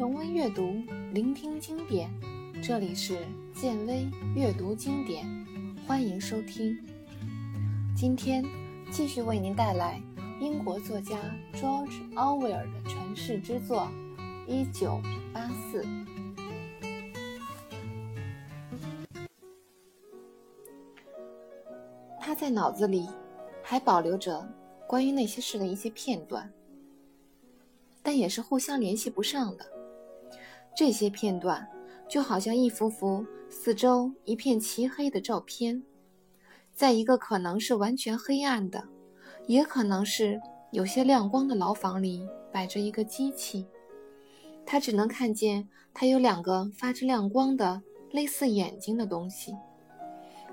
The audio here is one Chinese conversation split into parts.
重温阅读，聆听经典。这里是建威阅读经典，欢迎收听。今天继续为您带来英国作家 George Orwell 的传世之作《一九八四》。他在脑子里还保留着关于那些事的一些片段。但也是互相联系不上的。这些片段就好像一幅幅四周一片漆黑的照片，在一个可能是完全黑暗的，也可能是有些亮光的牢房里摆着一个机器。他只能看见它有两个发着亮光的类似眼睛的东西，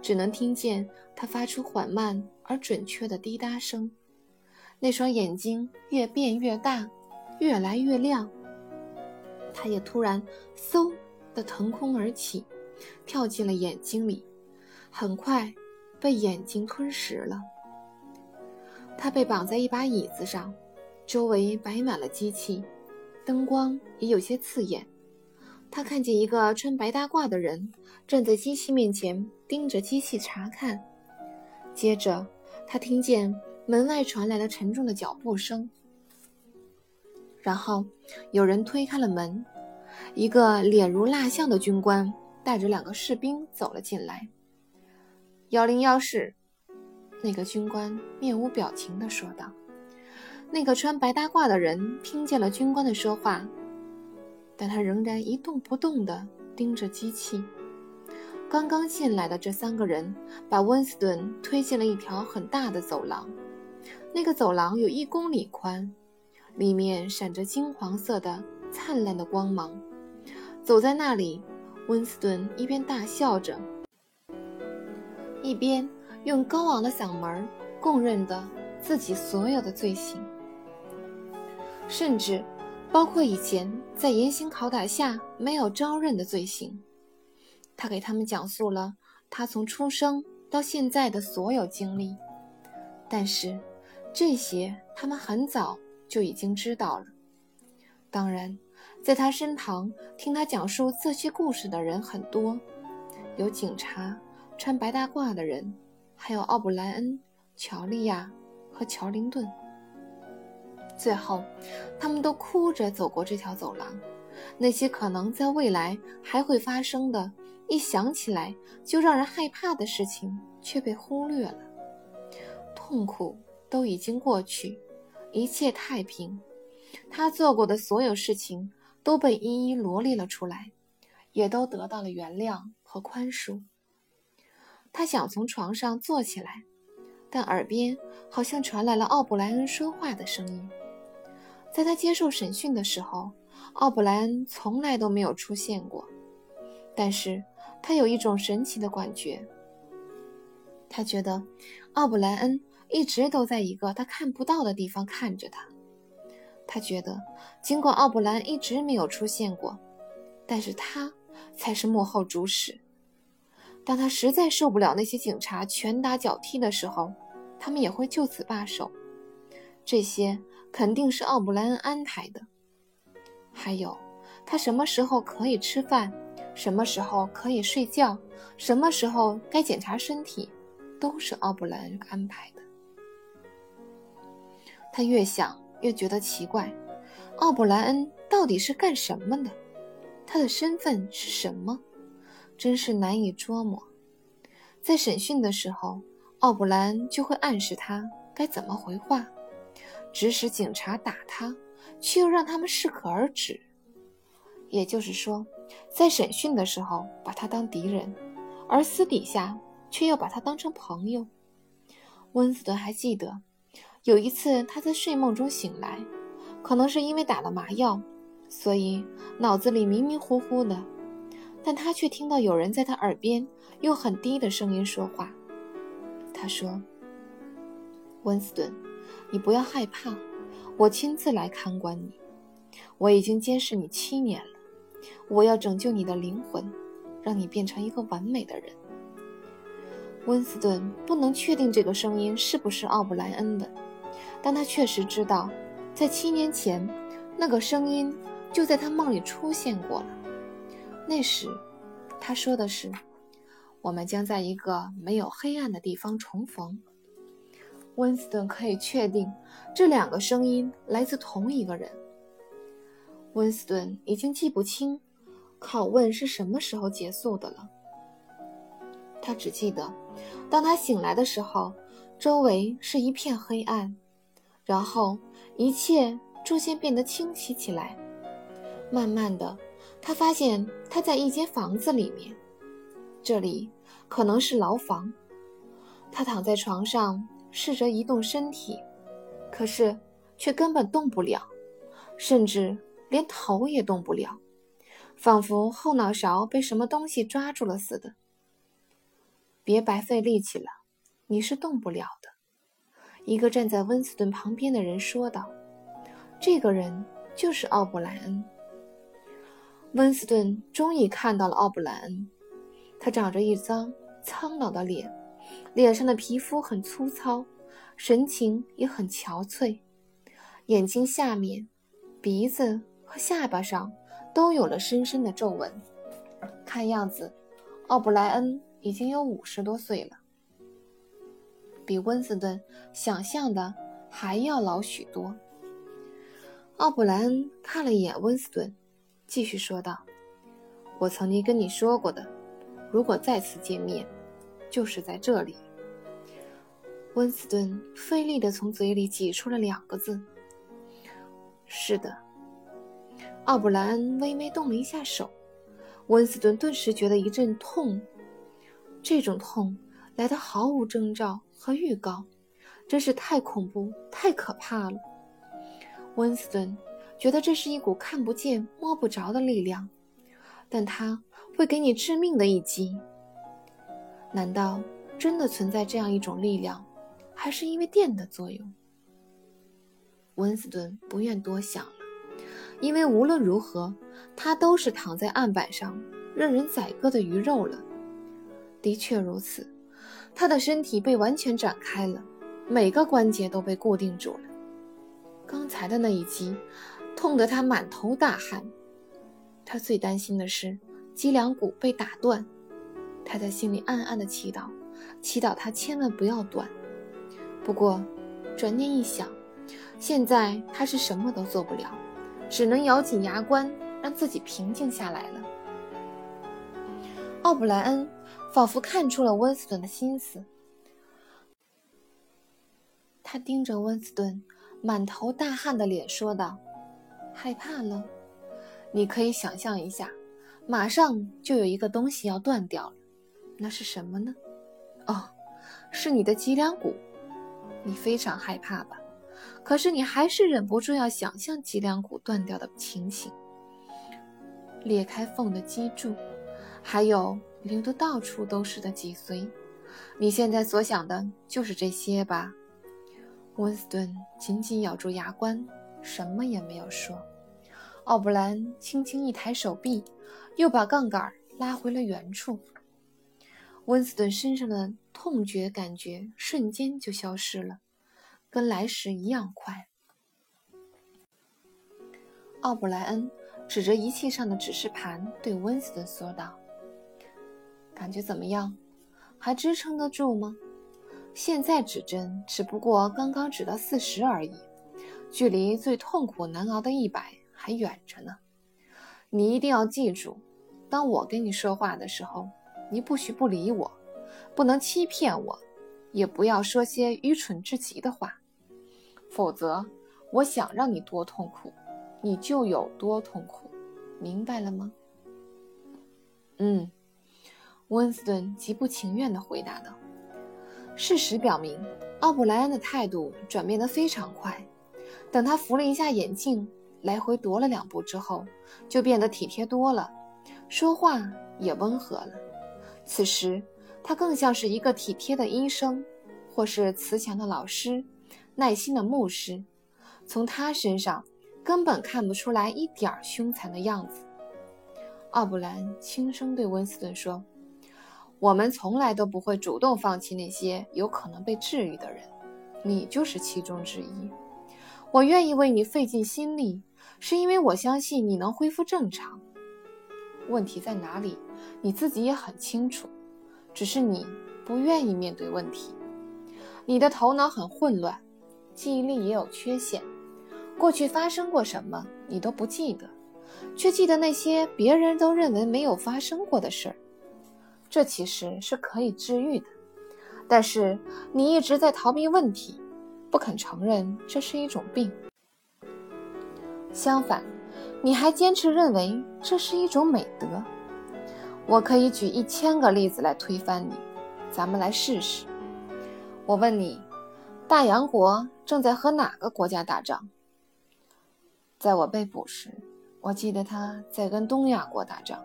只能听见它发出缓慢而准确的滴答声。那双眼睛越变越大。越来越亮，他也突然嗖的腾空而起，跳进了眼睛里，很快被眼睛吞噬了。他被绑在一把椅子上，周围摆满了机器，灯光也有些刺眼。他看见一个穿白大褂的人站在机器面前，盯着机器查看。接着，他听见门外传来了沉重的脚步声。然后，有人推开了门，一个脸如蜡像的军官带着两个士兵走了进来。幺零幺室，那个军官面无表情地说道。那个穿白大褂的人听见了军官的说话，但他仍然一动不动地盯着机器。刚刚进来的这三个人把温斯顿推进了一条很大的走廊，那个走廊有一公里宽。里面闪着金黄色的灿烂的光芒。走在那里，温斯顿一边大笑着，一边用高昂的嗓门供认的自己所有的罪行，甚至包括以前在严刑拷打下没有招认的罪行。他给他们讲述了他从出生到现在的所有经历，但是这些他们很早。就已经知道了。当然，在他身旁听他讲述这些故事的人很多，有警察、穿白大褂的人，还有奥布莱恩、乔利亚和乔林顿。最后，他们都哭着走过这条走廊。那些可能在未来还会发生的，一想起来就让人害怕的事情，却被忽略了。痛苦都已经过去。一切太平，他做过的所有事情都被一一罗列了出来，也都得到了原谅和宽恕。他想从床上坐起来，但耳边好像传来了奥布莱恩说话的声音。在他接受审讯的时候，奥布莱恩从来都没有出现过，但是他有一种神奇的感觉，他觉得奥布莱恩。一直都在一个他看不到的地方看着他。他觉得，尽管奥布兰一直没有出现过，但是他才是幕后主使。当他实在受不了那些警察拳打脚踢的时候，他们也会就此罢手。这些肯定是奥布莱恩安排的。还有，他什么时候可以吃饭，什么时候可以睡觉，什么时候该检查身体，都是奥布莱恩安排的。他越想越觉得奇怪，奥布莱恩到底是干什么的？他的身份是什么？真是难以捉摸。在审讯的时候，奥布莱恩就会暗示他该怎么回话，指使警察打他，却又让他们适可而止。也就是说，在审讯的时候把他当敌人，而私底下却又把他当成朋友。温斯顿还记得。有一次，他在睡梦中醒来，可能是因为打了麻药，所以脑子里迷迷糊糊的。但他却听到有人在他耳边用很低的声音说话。他说：“温斯顿，你不要害怕，我亲自来看管你。我已经监视你七年了，我要拯救你的灵魂，让你变成一个完美的人。”温斯顿不能确定这个声音是不是奥布莱恩的。但他确实知道，在七年前，那个声音就在他梦里出现过了。那时，他说的是：“我们将在一个没有黑暗的地方重逢。”温斯顿可以确定，这两个声音来自同一个人。温斯顿已经记不清拷问是什么时候结束的了。他只记得，当他醒来的时候，周围是一片黑暗，然后一切逐渐变得清晰起来。慢慢的，他发现他在一间房子里面，这里可能是牢房。他躺在床上，试着移动身体，可是却根本动不了，甚至连头也动不了，仿佛后脑勺被什么东西抓住了似的。别白费力气了，你是动不了的。”一个站在温斯顿旁边的人说道。“这个人就是奥布莱恩。”温斯顿终于看到了奥布莱恩，他长着一张苍老的脸，脸上的皮肤很粗糙，神情也很憔悴，眼睛下面、鼻子和下巴上都有了深深的皱纹。看样子，奥布莱恩。已经有五十多岁了，比温斯顿想象的还要老许多。奥布莱恩看了一眼温斯顿，继续说道：“我曾经跟你说过的，如果再次见面，就是在这里。”温斯顿费力地从嘴里挤出了两个字：“是的。”奥布莱恩微微动了一下手，温斯顿顿时觉得一阵痛。这种痛来得毫无征兆和预告，真是太恐怖、太可怕了。温斯顿觉得这是一股看不见、摸不着的力量，但它会给你致命的一击。难道真的存在这样一种力量，还是因为电的作用？温斯顿不愿多想了，因为无论如何，他都是躺在案板上任人宰割的鱼肉了。的确如此，他的身体被完全展开了，每个关节都被固定住了。刚才的那一击，痛得他满头大汗。他最担心的是脊梁骨被打断，他在心里暗暗的祈祷，祈祷他千万不要断。不过，转念一想，现在他是什么都做不了，只能咬紧牙关，让自己平静下来了。奥布莱恩。仿佛看出了温斯顿的心思，他盯着温斯顿满头大汗的脸说道：“害怕了？你可以想象一下，马上就有一个东西要断掉了，那是什么呢？哦，是你的脊梁骨。你非常害怕吧？可是你还是忍不住要想象脊梁骨断掉的情形，裂开缝的脊柱，还有……”流得到处都是的脊髓，你现在所想的就是这些吧？温斯顿紧紧咬住牙关，什么也没有说。奥布兰轻轻一抬手臂，又把杠杆拉回了原处。温斯顿身上的痛觉感觉瞬间就消失了，跟来时一样快。奥布莱恩指着仪器上的指示盘，对温斯顿说道。感觉怎么样？还支撑得住吗？现在指针只不过刚刚指到四十而已，距离最痛苦难熬的一百还远着呢。你一定要记住，当我跟你说话的时候，你不许不理我，不能欺骗我，也不要说些愚蠢至极的话，否则我想让你多痛苦，你就有多痛苦，明白了吗？嗯。温斯顿极不情愿地回答道：“事实表明，奥布莱恩的态度转变得非常快。等他扶了一下眼镜，来回踱了两步之后，就变得体贴多了，说话也温和了。此时，他更像是一个体贴的医生，或是慈祥的老师、耐心的牧师。从他身上根本看不出来一点儿凶残的样子。”奥布兰轻声对温斯顿说。我们从来都不会主动放弃那些有可能被治愈的人，你就是其中之一。我愿意为你费尽心力，是因为我相信你能恢复正常。问题在哪里，你自己也很清楚，只是你不愿意面对问题。你的头脑很混乱，记忆力也有缺陷，过去发生过什么你都不记得，却记得那些别人都认为没有发生过的事儿。这其实是可以治愈的，但是你一直在逃避问题。不肯承认这是一种病，相反，你还坚持认为这是一种美德。我可以举一千个例子来推翻你，咱们来试试。我问你，大洋国正在和哪个国家打仗？在我被捕时，我记得他在跟东亚国打仗。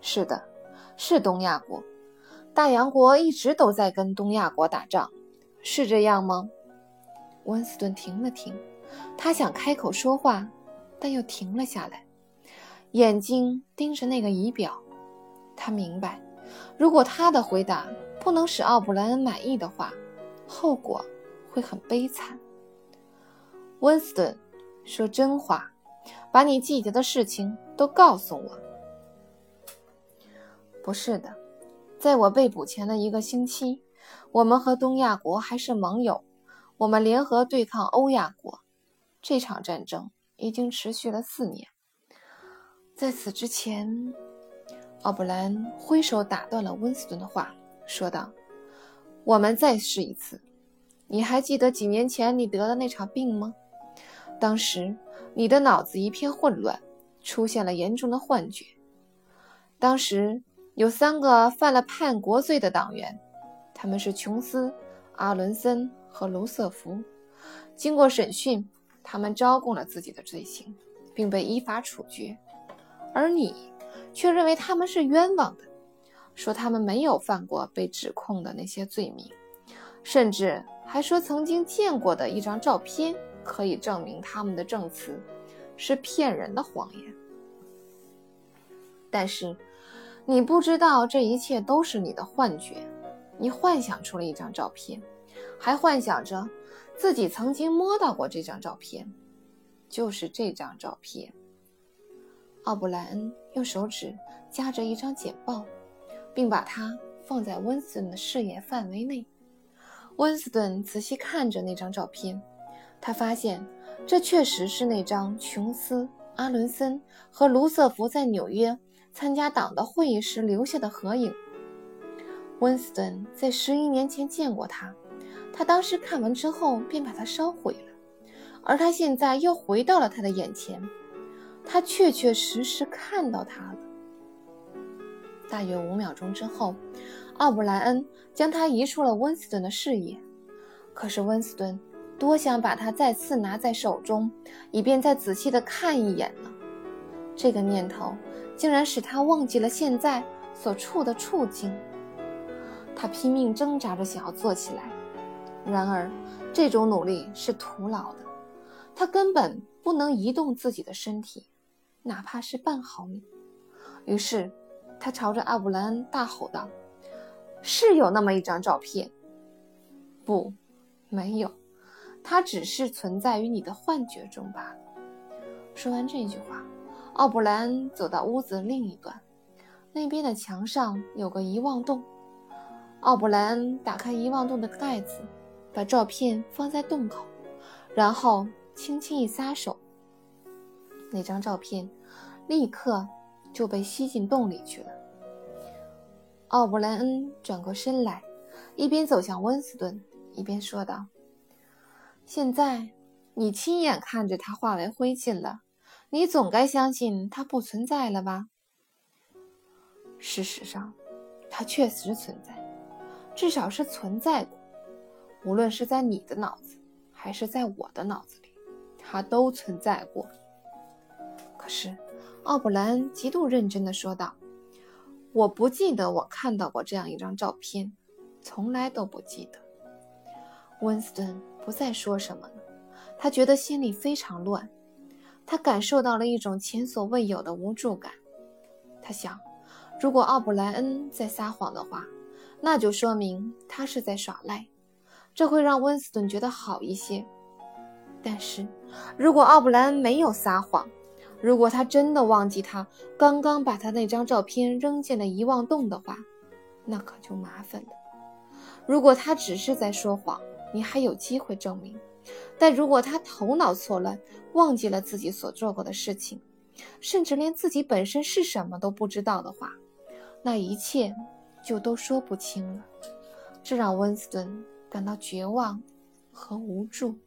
是的，是东亚国。大洋国一直都在跟东亚国打仗，是这样吗？温斯顿停了停，他想开口说话，但又停了下来，眼睛盯着那个仪表。他明白，如果他的回答不能使奥布莱恩满意的话，后果会很悲惨。温斯顿，说真话，把你记得的事情都告诉我。不是的，在我被捕前的一个星期，我们和东亚国还是盟友。我们联合对抗欧亚国，这场战争已经持续了四年。在此之前，奥布兰挥手打断了温斯顿的话，说道：“我们再试一次。你还记得几年前你得的那场病吗？当时你的脑子一片混乱，出现了严重的幻觉。当时有三个犯了叛国罪的党员，他们是琼斯、阿伦森。”和卢瑟福经过审讯，他们招供了自己的罪行，并被依法处决，而你却认为他们是冤枉的，说他们没有犯过被指控的那些罪名，甚至还说曾经见过的一张照片可以证明他们的证词是骗人的谎言。但是你不知道这一切都是你的幻觉，你幻想出了一张照片。还幻想着自己曾经摸到过这张照片，就是这张照片。奥布莱恩用手指夹着一张简报，并把它放在温斯顿的视野范围内。温斯顿仔细看着那张照片，他发现这确实是那张琼斯、阿伦森和卢瑟福在纽约参加党的会议时留下的合影。温斯顿在十一年前见过他。他当时看完之后便把它烧毁了，而他现在又回到了他的眼前，他确确实实看到他了。大约五秒钟之后，奥布莱恩将他移出了温斯顿的视野。可是温斯顿多想把它再次拿在手中，以便再仔细的看一眼呢。这个念头竟然使他忘记了现在所处的处境。他拼命挣扎着想要坐起来。然而，这种努力是徒劳的。他根本不能移动自己的身体，哪怕是半毫米。于是，他朝着阿布兰恩大吼道：“是有那么一张照片？不，没有。它只是存在于你的幻觉中罢了。”说完这句话，奥布莱恩走到屋子另一端，那边的墙上有个遗忘洞。奥布莱恩打开遗忘洞的盖子。把照片放在洞口，然后轻轻一撒手，那张照片立刻就被吸进洞里去了。奥布莱恩转过身来，一边走向温斯顿，一边说道：“现在你亲眼看着它化为灰烬了，你总该相信它不存在了吧？事实上，它确实存在，至少是存在过。”无论是在你的脑子，还是在我的脑子里，它都存在过。可是，奥布兰恩极度认真地说道：“我不记得我看到过这样一张照片，从来都不记得。”温斯顿不再说什么了，他觉得心里非常乱，他感受到了一种前所未有的无助感。他想，如果奥布莱恩在撒谎的话，那就说明他是在耍赖。这会让温斯顿觉得好一些。但是，如果奥布莱恩没有撒谎，如果他真的忘记他刚刚把他那张照片扔进了遗忘洞的话，那可就麻烦了。如果他只是在说谎，你还有机会证明；但如果他头脑错乱，忘记了自己所做过的事情，甚至连自己本身是什么都不知道的话，那一切就都说不清了。这让温斯顿感到绝望和无助。